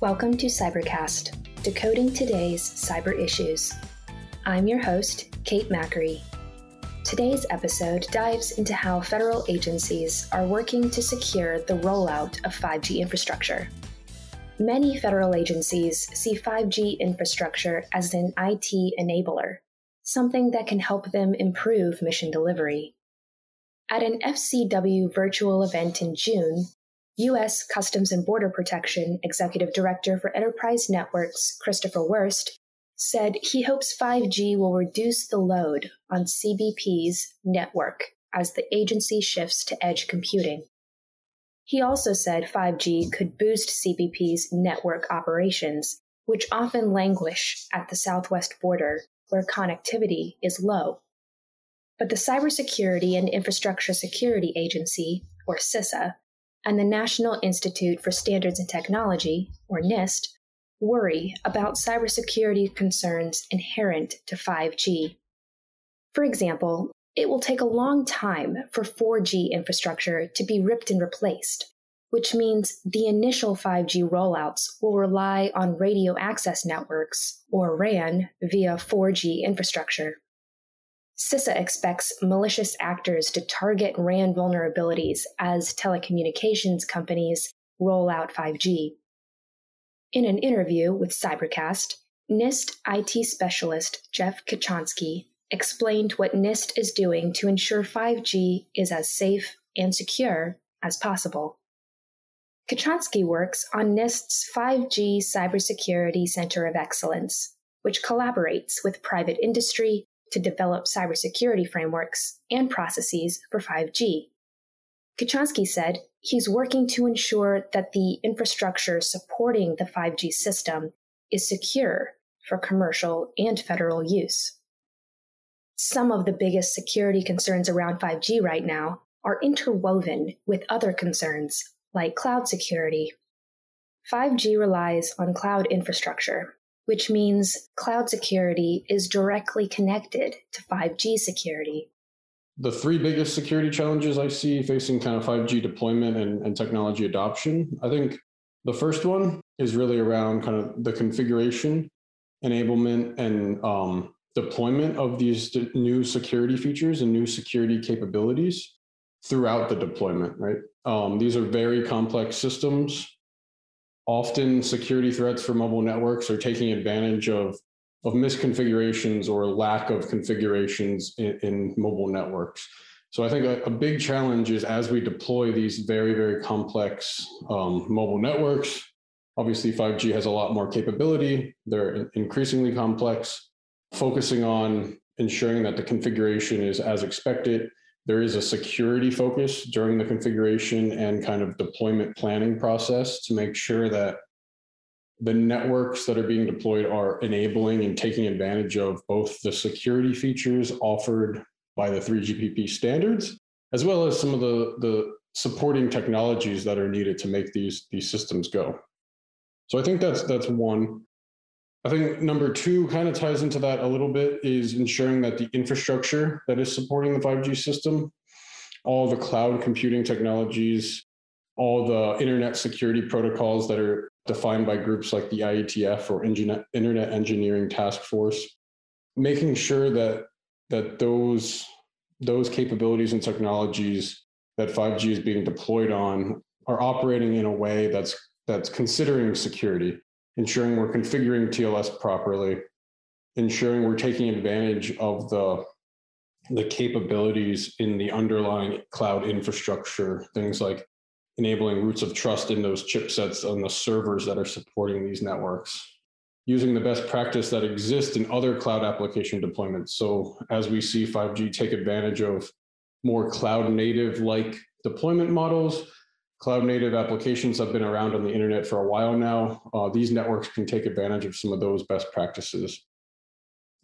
Welcome to Cybercast, decoding today's cyber issues. I'm your host, Kate Macri. Today's episode dives into how federal agencies are working to secure the rollout of 5G infrastructure. Many federal agencies see 5G infrastructure as an IT enabler, something that can help them improve mission delivery. At an FCW virtual event in June, U.S. Customs and Border Protection Executive Director for Enterprise Networks, Christopher Wurst, said he hopes 5G will reduce the load on CBP's network as the agency shifts to edge computing. He also said 5G could boost CBP's network operations, which often languish at the southwest border where connectivity is low. But the Cybersecurity and Infrastructure Security Agency, or CISA, and the National Institute for Standards and Technology, or NIST, worry about cybersecurity concerns inherent to 5G. For example, it will take a long time for 4G infrastructure to be ripped and replaced, which means the initial 5G rollouts will rely on radio access networks, or RAN, via 4G infrastructure. CISA expects malicious actors to target RAN vulnerabilities as telecommunications companies roll out 5G. In an interview with Cybercast, NIST IT specialist Jeff Cichonski explained what NIST is doing to ensure 5G is as safe and secure as possible. Cichonski works on NIST's 5G Cybersecurity Center of Excellence, which collaborates with private industry to develop cybersecurity frameworks and processes for 5G. Cichonski said he's working to ensure that the infrastructure supporting the 5G system is secure for commercial and federal use. Some of the biggest security concerns around 5G right now are interwoven with other concerns, like cloud security. 5G relies on cloud infrastructure, which means cloud security is directly connected to 5G security. The three biggest security challenges I see facing kind of 5G deployment and, and technology adoption, I think the first one is really around kind of the configuration, enablement, and um, deployment of these new security features and new security capabilities throughout the deployment, right? Um, these are very complex systems often security threats for mobile networks are taking advantage of of misconfigurations or lack of configurations in, in mobile networks. So I think a, a, big challenge is as we deploy these very, very complex um, mobile networks, obviously 5G has a lot more capability. They're increasingly complex, focusing on ensuring that the configuration is as expected there is a security focus during the configuration and kind of deployment planning process to make sure that the networks that are being deployed are enabling and taking advantage of both the security features offered by the 3GPP standards, as well as some of the, the supporting technologies that are needed to make these, these systems go. So I think that's that's one. I think number two kind of ties into that a little bit is ensuring that the infrastructure that is supporting the 5G system, all the cloud computing technologies, all the internet security protocols that are defined by groups like the IETF or Internet Engineering Task Force, making sure that that those those capabilities and technologies that 5G is being deployed on are operating in a way that's that's considering security ensuring we're configuring TLS properly, ensuring we're taking advantage of the the capabilities in the underlying cloud infrastructure, things like enabling roots of trust in those chipsets on the servers that are supporting these networks, using the best practice that exists in other cloud application deployments. So as we see 5G take advantage of more cloud native like deployment models, Cloud native applications have been around on the internet for a while now. Uh, these networks can take advantage of some of those best practices.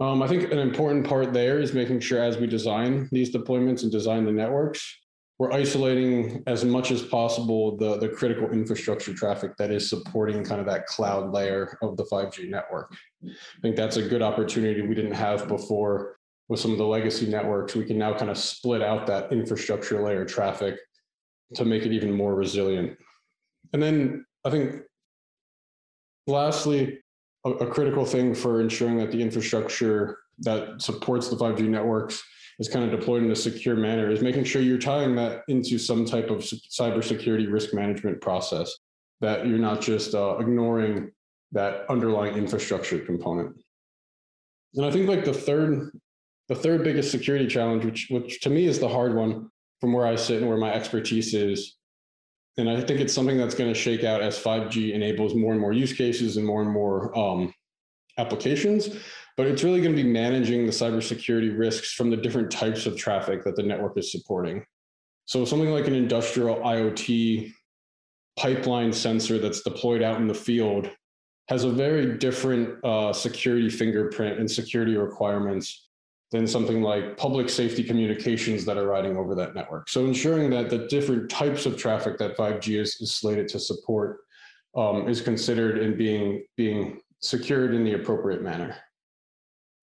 Um, I think an important part there is making sure as we design these deployments and design the networks, we're isolating as much as possible the, the critical infrastructure traffic that is supporting kind of that cloud layer of the 5G network. I think that's a good opportunity we didn't have before with some of the legacy networks. We can now kind of split out that infrastructure layer traffic to make it even more resilient. And then I think lastly, a, a critical thing for ensuring that the infrastructure that supports the 5G networks is kind of deployed in a secure manner is making sure you're tying that into some type of cybersecurity risk management process, that you're not just uh, ignoring that underlying infrastructure component. And I think like the third, the third biggest security challenge, which which to me is the hard one from where I sit and where my expertise is, and I think it's something that's going to shake out as 5G enables more and more use cases and more and more um, applications. But it's really going to be managing the cybersecurity risks from the different types of traffic that the network is supporting. So something like an industrial IoT pipeline sensor that's deployed out in the field has a very different uh, security fingerprint and security requirements than something like public safety communications that are riding over that network. So ensuring that the different types of traffic that 5G is, is slated to support um, is considered and being being secured in the appropriate manner.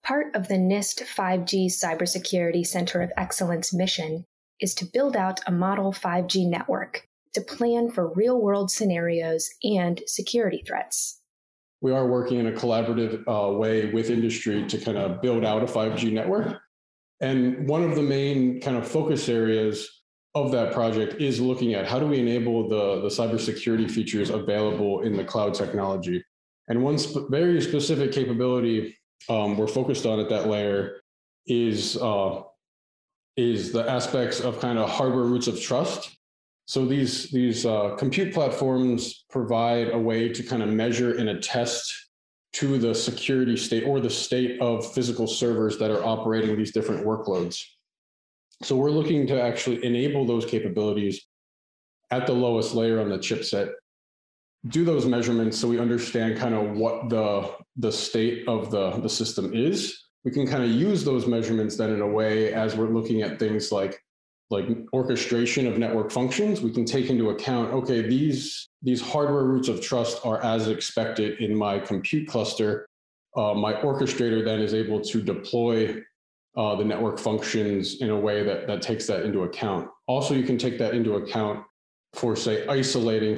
Part of the NIST 5G Cybersecurity Center of Excellence mission is to build out a model 5G network to plan for real world scenarios and security threats we are working in a collaborative uh, way with industry to kind of build out a 5G network. And one of the main kind of focus areas of that project is looking at how do we enable the, the cybersecurity features available in the cloud technology. And one sp- very specific capability um, we're focused on at that layer is uh, is the aspects of kind of hardware roots of trust so these these uh, compute platforms provide a way to kind of measure and attest to the security state or the state of physical servers that are operating these different workloads. So we're looking to actually enable those capabilities at the lowest layer on the chipset. Do those measurements so we understand kind of what the the state of the the system is. We can kind of use those measurements then in a way as we're looking at things like like orchestration of network functions, we can take into account, okay, these, these hardware roots of trust are as expected in my compute cluster. Uh, my orchestrator then is able to deploy uh, the network functions in a way that, that takes that into account. Also, you can take that into account for, say, isolating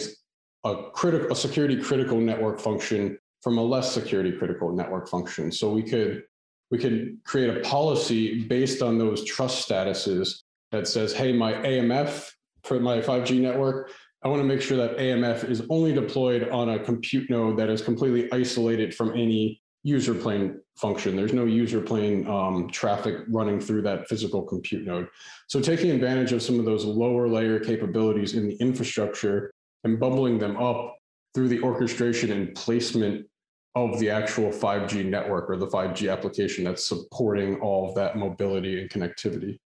a critical, a security critical network function from a less security critical network function. So we could we could create a policy based on those trust statuses that says, hey, my AMF for my 5G network, I want to make sure that AMF is only deployed on a compute node that is completely isolated from any user plane function. There's no user plane um, traffic running through that physical compute node. So taking advantage of some of those lower layer capabilities in the infrastructure and bubbling them up through the orchestration and placement of the actual 5G network or the 5G application that's supporting all of that mobility and connectivity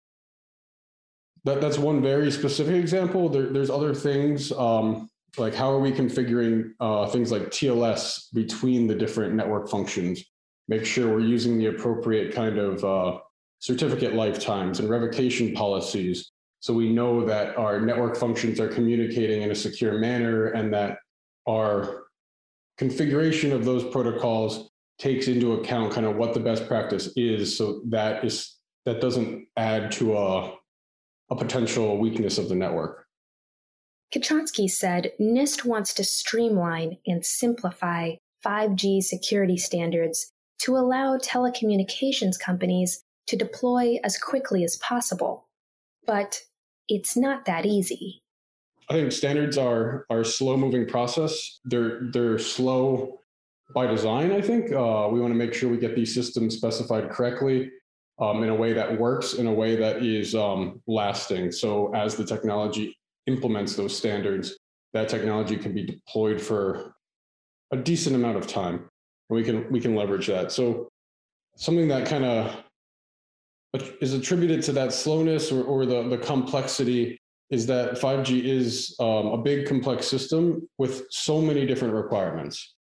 that, that's one very specific example. There, there's other things um, like how are we configuring uh, things like TLS between the different network functions? Make sure we're using the appropriate kind of uh, certificate lifetimes and revocation policies so we know that our network functions are communicating in a secure manner and that our configuration of those protocols takes into account kind of what the best practice is so that is that doesn't add to a a potential weakness of the network. Cichonski said NIST wants to streamline and simplify 5G security standards to allow telecommunications companies to deploy as quickly as possible. But it's not that easy. I think standards are are slow moving process. They're they're slow by design. I think uh, we want to make sure we get these systems specified correctly um, in a way that works, in a way that is um, lasting. So as the technology implements those standards, that technology can be deployed for a decent amount of time, and we can we can leverage that. So something that kind of is attributed to that slowness or, or the, the complexity is that 5G is um, a big complex system with so many different requirements.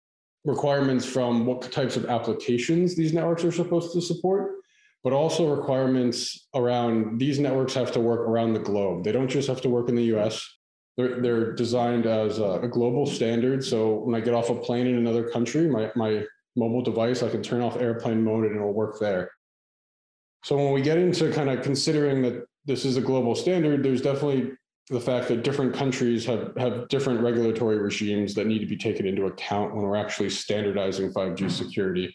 Requirements from what types of applications these networks are supposed to support, but also requirements around these networks have to work around the globe. They don't just have to work in the US. They're, they're designed as a, a global standard. So when I get off a plane in another country, my, my mobile device, I can turn off airplane mode and it'll work there. So when we get into kind of considering that this is a global standard, there's definitely the fact that different countries have, have different regulatory regimes that need to be taken into account when we're actually standardizing 5G security,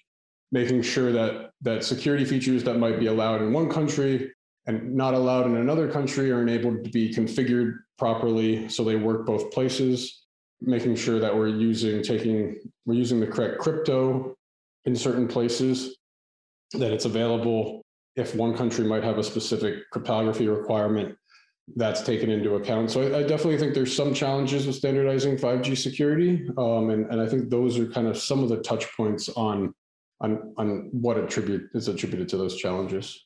making sure that that security features that might be allowed in one country and not allowed in another country are enabled to be configured properly so they work both places, making sure that we're using taking we're using the correct crypto in certain places, that it's available if one country might have a specific cryptography requirement that's taken into account. So I, I, definitely think there's some challenges with standardizing 5G security, um, and, and I think those are kind of some of the touch points on on on what attribute is attributed to those challenges.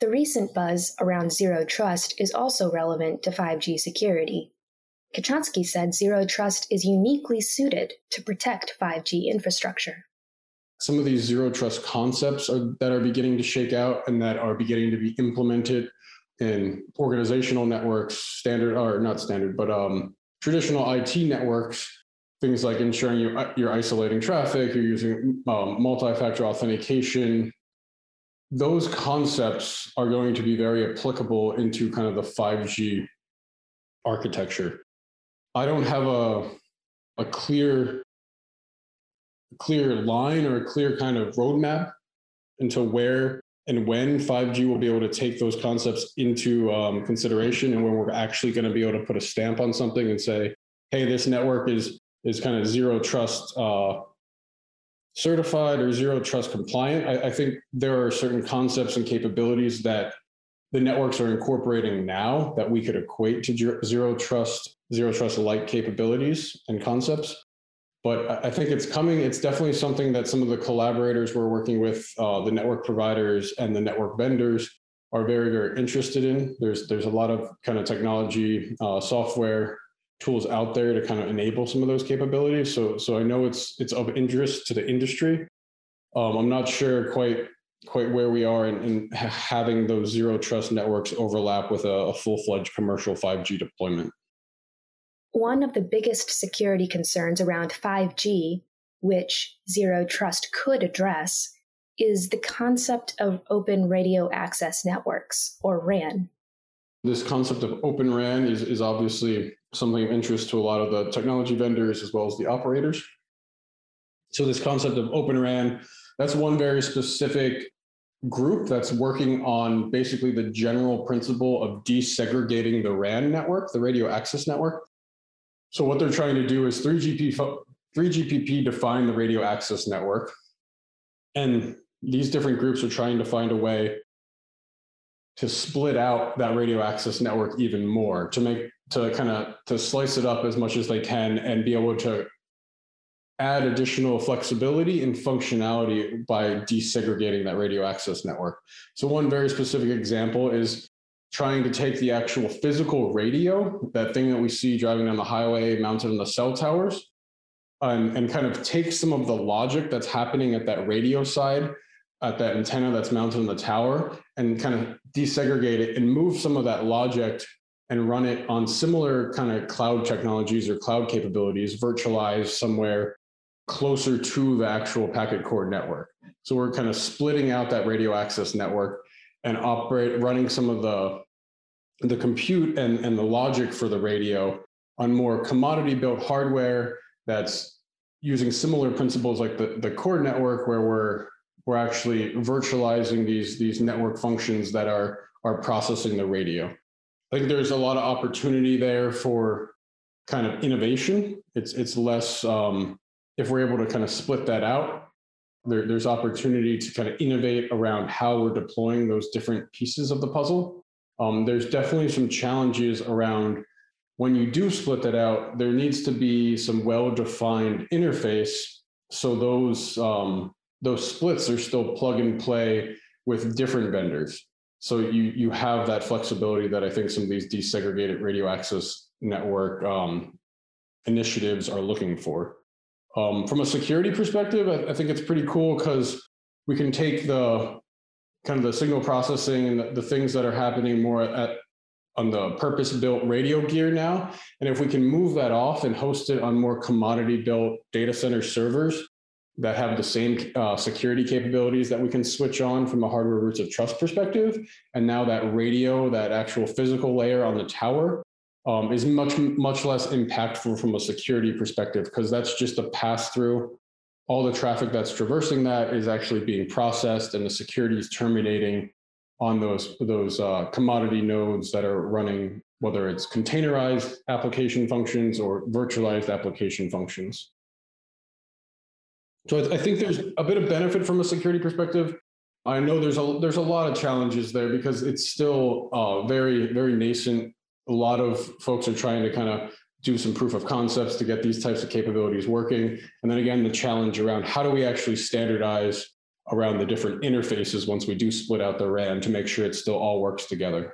The recent buzz around zero trust is also relevant to 5G security. Cichonski said zero trust is uniquely suited to protect 5G infrastructure. Some of these zero trust concepts are, that are beginning to shake out and that are beginning to be implemented in organizational networks, standard or not standard, but um, traditional IT networks, things like ensuring you, you're isolating traffic, you're using um, multi-factor authentication. Those concepts are going to be very applicable into kind of the 5G architecture. I don't have a a clear clear line or a clear kind of roadmap into where and when 5G will be able to take those concepts into um, consideration and when we're actually going to be able to put a stamp on something and say, hey, this network is is kind of zero trust uh, certified or zero trust compliant. I, I think there are certain concepts and capabilities that the networks are incorporating now that we could equate to zero trust, zero trust like capabilities and concepts but I think it's coming. It's definitely something that some of the collaborators we're working with, uh, the network providers and the network vendors, are very, very interested in. There's there's a lot of kind of technology, uh, software tools out there to kind of enable some of those capabilities. So so I know it's it's of interest to the industry. Um, I'm not sure quite quite where we are in, in having those zero trust networks overlap with a, a full fledged commercial 5G deployment. One of the biggest security concerns around 5G, which Zero Trust could address, is the concept of Open Radio Access Networks, or RAN. This concept of Open RAN is, is obviously something of interest to a lot of the technology vendors as well as the operators. So, this concept of Open RAN, that's one very specific group that's working on basically the general principle of desegregating the RAN network, the radio access network, so what they're trying to do is 3GP 3GPP define the radio access network, and these different groups are trying to find a way to split out that radio access network even more to make to kind of to slice it up as much as they can and be able to add additional flexibility and functionality by desegregating that radio access network. So one very specific example is trying to take the actual physical radio, that thing that we see driving down the highway mounted on the cell towers, and, and kind of take some of the logic that's happening at that radio side, at that antenna that's mounted on the tower, and kind of desegregate it and move some of that logic and run it on similar kind of cloud technologies or cloud capabilities, virtualized somewhere closer to the actual packet core network. So we're kind of splitting out that radio access network and operate running some of the the compute and, and the logic for the radio on more commodity built hardware that's using similar principles like the, the core network where we're we're actually virtualizing these these network functions that are are processing the radio. I think there's a lot of opportunity there for kind of innovation. It's it's less um, if we're able to kind of split that out there, there's opportunity to kind of innovate around how we're deploying those different pieces of the puzzle. Um, there's definitely some challenges around when you do split that out, there needs to be some well-defined interface so those um, those splits are still plug and play with different vendors. So you you have that flexibility that I think some of these desegregated radio access network um, initiatives are looking for. Um, from a security perspective, I, I think it's pretty cool because we can take the kind of the signal processing and the, the things that are happening more at on the purpose built radio gear now. And if we can move that off and host it on more commodity built data center servers that have the same uh, security capabilities that we can switch on from a hardware roots of trust perspective. And now that radio, that actual physical layer on the tower um, is much much less impactful from a security perspective because that's just a pass through. All the traffic that's traversing that is actually being processed, and the security is terminating on those those uh, commodity nodes that are running, whether it's containerized application functions or virtualized application functions. So I, I think there's a bit of benefit from a security perspective. I know there's a there's a lot of challenges there because it's still uh, very very nascent. A lot of folks are trying to kind of do some proof of concepts to get these types of capabilities working, and then again the challenge around how do we actually standardize around the different interfaces once we do split out the RAN to make sure it still all works together.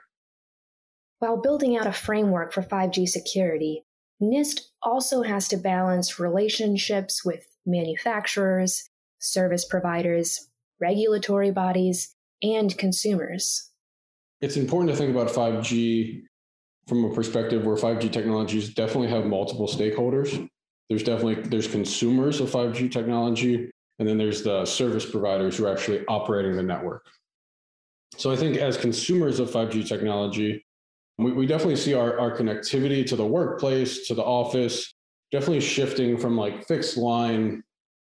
While building out a framework for 5G security, NIST also has to balance relationships with manufacturers, service providers, regulatory bodies, and consumers. It's important to think about 5G from a perspective where 5G technologies definitely have multiple stakeholders. There's definitely there's consumers of 5G technology, and then there's the service providers who are actually operating the network. So I think as consumers of 5G technology, we, we definitely see our, our connectivity to the workplace, to the office, definitely shifting from like fixed line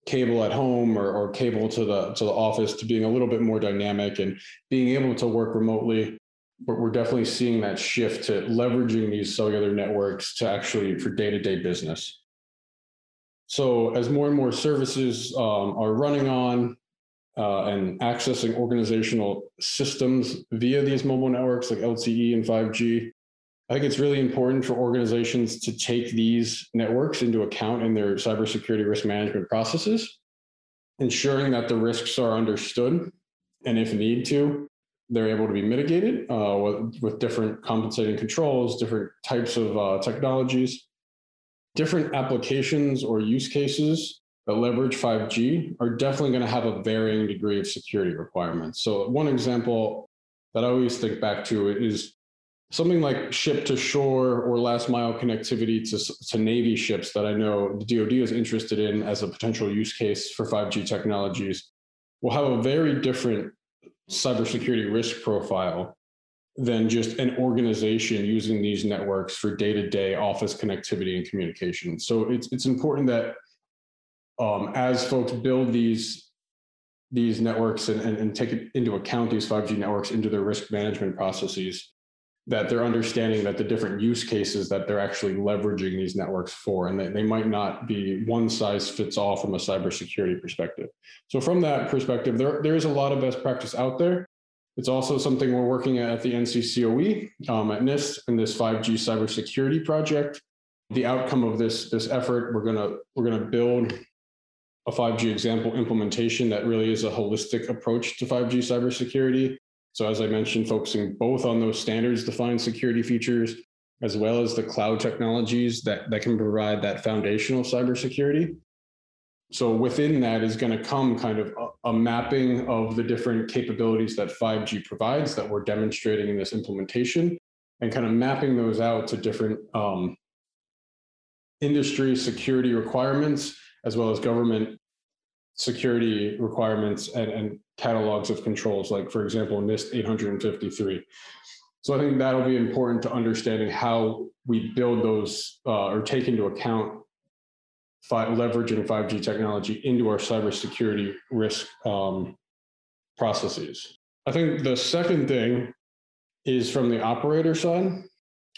cable at home or, or cable to the to the office to being a little bit more dynamic and being able to work remotely. But we're definitely seeing that shift to leveraging these cellular networks to actually for day-to-day business. So as more and more services um, are running on uh, and accessing organizational systems via these mobile networks like lte and 5g I think it's really important for organizations to take these networks into account in their cybersecurity risk management processes, ensuring that the risks are understood and, if need to, they're able to be mitigated uh, with, with, different compensating controls, different types of uh, technologies, different applications or use cases that leverage 5G are definitely going to have a varying degree of security requirements. So, one example that I always think back to is something like ship to shore or last mile connectivity to, to Navy ships that I know the DoD is interested in as a potential use case for 5G technologies will have a very different cybersecurity risk profile than just an organization using these networks for day-to-day office connectivity and communication. So it's it's important that um, as folks build these these networks and, and, and take into account these 5G networks into their risk management processes, that they're understanding that the different use cases that they're actually leveraging these networks for, and they, they might not be one size fits all from a cybersecurity perspective. So from that perspective, there, there is a lot of best practice out there. It's also something we're working at at the NCCOE um, at NIST in this 5G cybersecurity project. The outcome of this, this effort, we're gonna we're gonna build a 5G example implementation that really is a holistic approach to 5G cybersecurity so as I mentioned, focusing both on those standards defined security features as well as the cloud technologies that, that can provide that foundational cybersecurity. So within that is going to come kind of a, a, mapping of the different capabilities that 5G provides that we're demonstrating in this implementation and kind of mapping those out to different um, industry security requirements as well as government security requirements and, and catalogs of controls, like for example, NIST 853. So I think that'll be important to understanding how we build those uh, or take into account leveraging 5G technology into our cybersecurity risk um, processes. I think the second thing is from the operator side.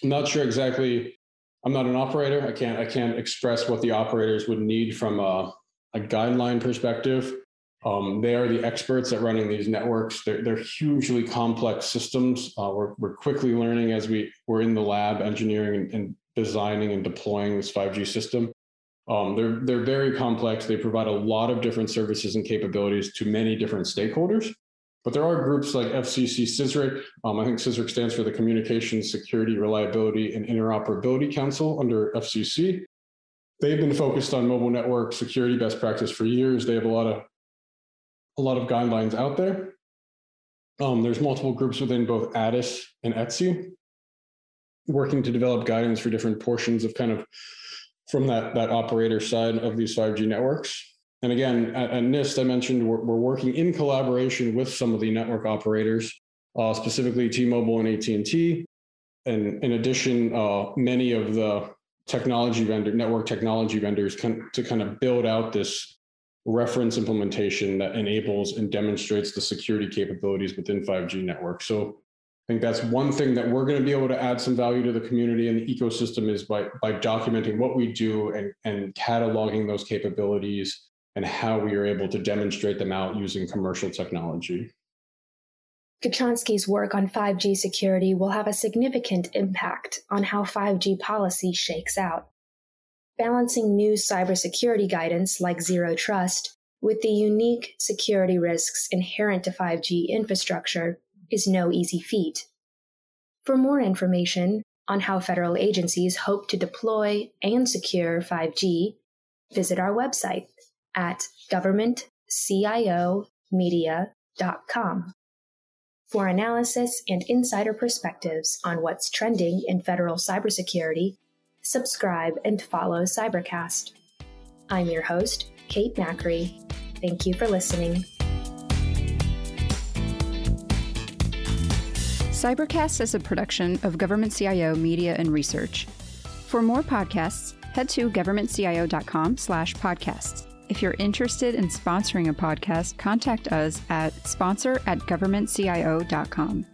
I'm not sure exactly. I'm not an operator. I can't. I can't express what the operators would need from a, a guideline perspective. Um, they are the experts at running these networks. They're, they're hugely complex systems. Uh, we're, we're quickly learning as we, we're in the lab engineering and, and designing and deploying this 5G system. Um, they're, they're very complex. They provide a lot of different services and capabilities to many different stakeholders. But there are groups like FCC CSRIC. Um, I think CSRIC stands for the Communications Security, Reliability, and Interoperability Council under FCC. They've been focused on mobile network security best practice for years. They have a lot of a lot of guidelines out there. Um, there's multiple groups within both ATIS and ETSI working to develop guidance for different portions of kind of from that, that operator side of these 5G networks. And again, at, at NIST, I mentioned we're, we're, working in collaboration with some of the network operators, uh, specifically T-Mobile and AT&T, And in addition, uh, many of the technology vendor, network technology vendors can, to kind of build out this reference implementation that enables and demonstrates the security capabilities within 5G networks. So I think that's one thing that we're going to be able to add some value to the community and the ecosystem is by by documenting what we do and, and cataloging those capabilities and how we are able to demonstrate them out using commercial technology. Cichonski's work on 5G security will have a significant impact on how 5G policy shakes out. Balancing new cybersecurity guidance like zero trust with the unique security risks inherent to 5G infrastructure is no easy feat. For more information on how federal agencies hope to deploy and secure 5G, visit our website at governmentciomedia.com. For analysis and insider perspectives on what's trending in federal cybersecurity, subscribe and follow Cybercast. I'm your host, Kate Macri. Thank you for listening. Cybercast is a production of Government CIO Media and Research. For more podcasts, head to governmentcio.com slash podcasts. If you're interested in sponsoring a podcast, contact us at sponsor at governmentcio.com.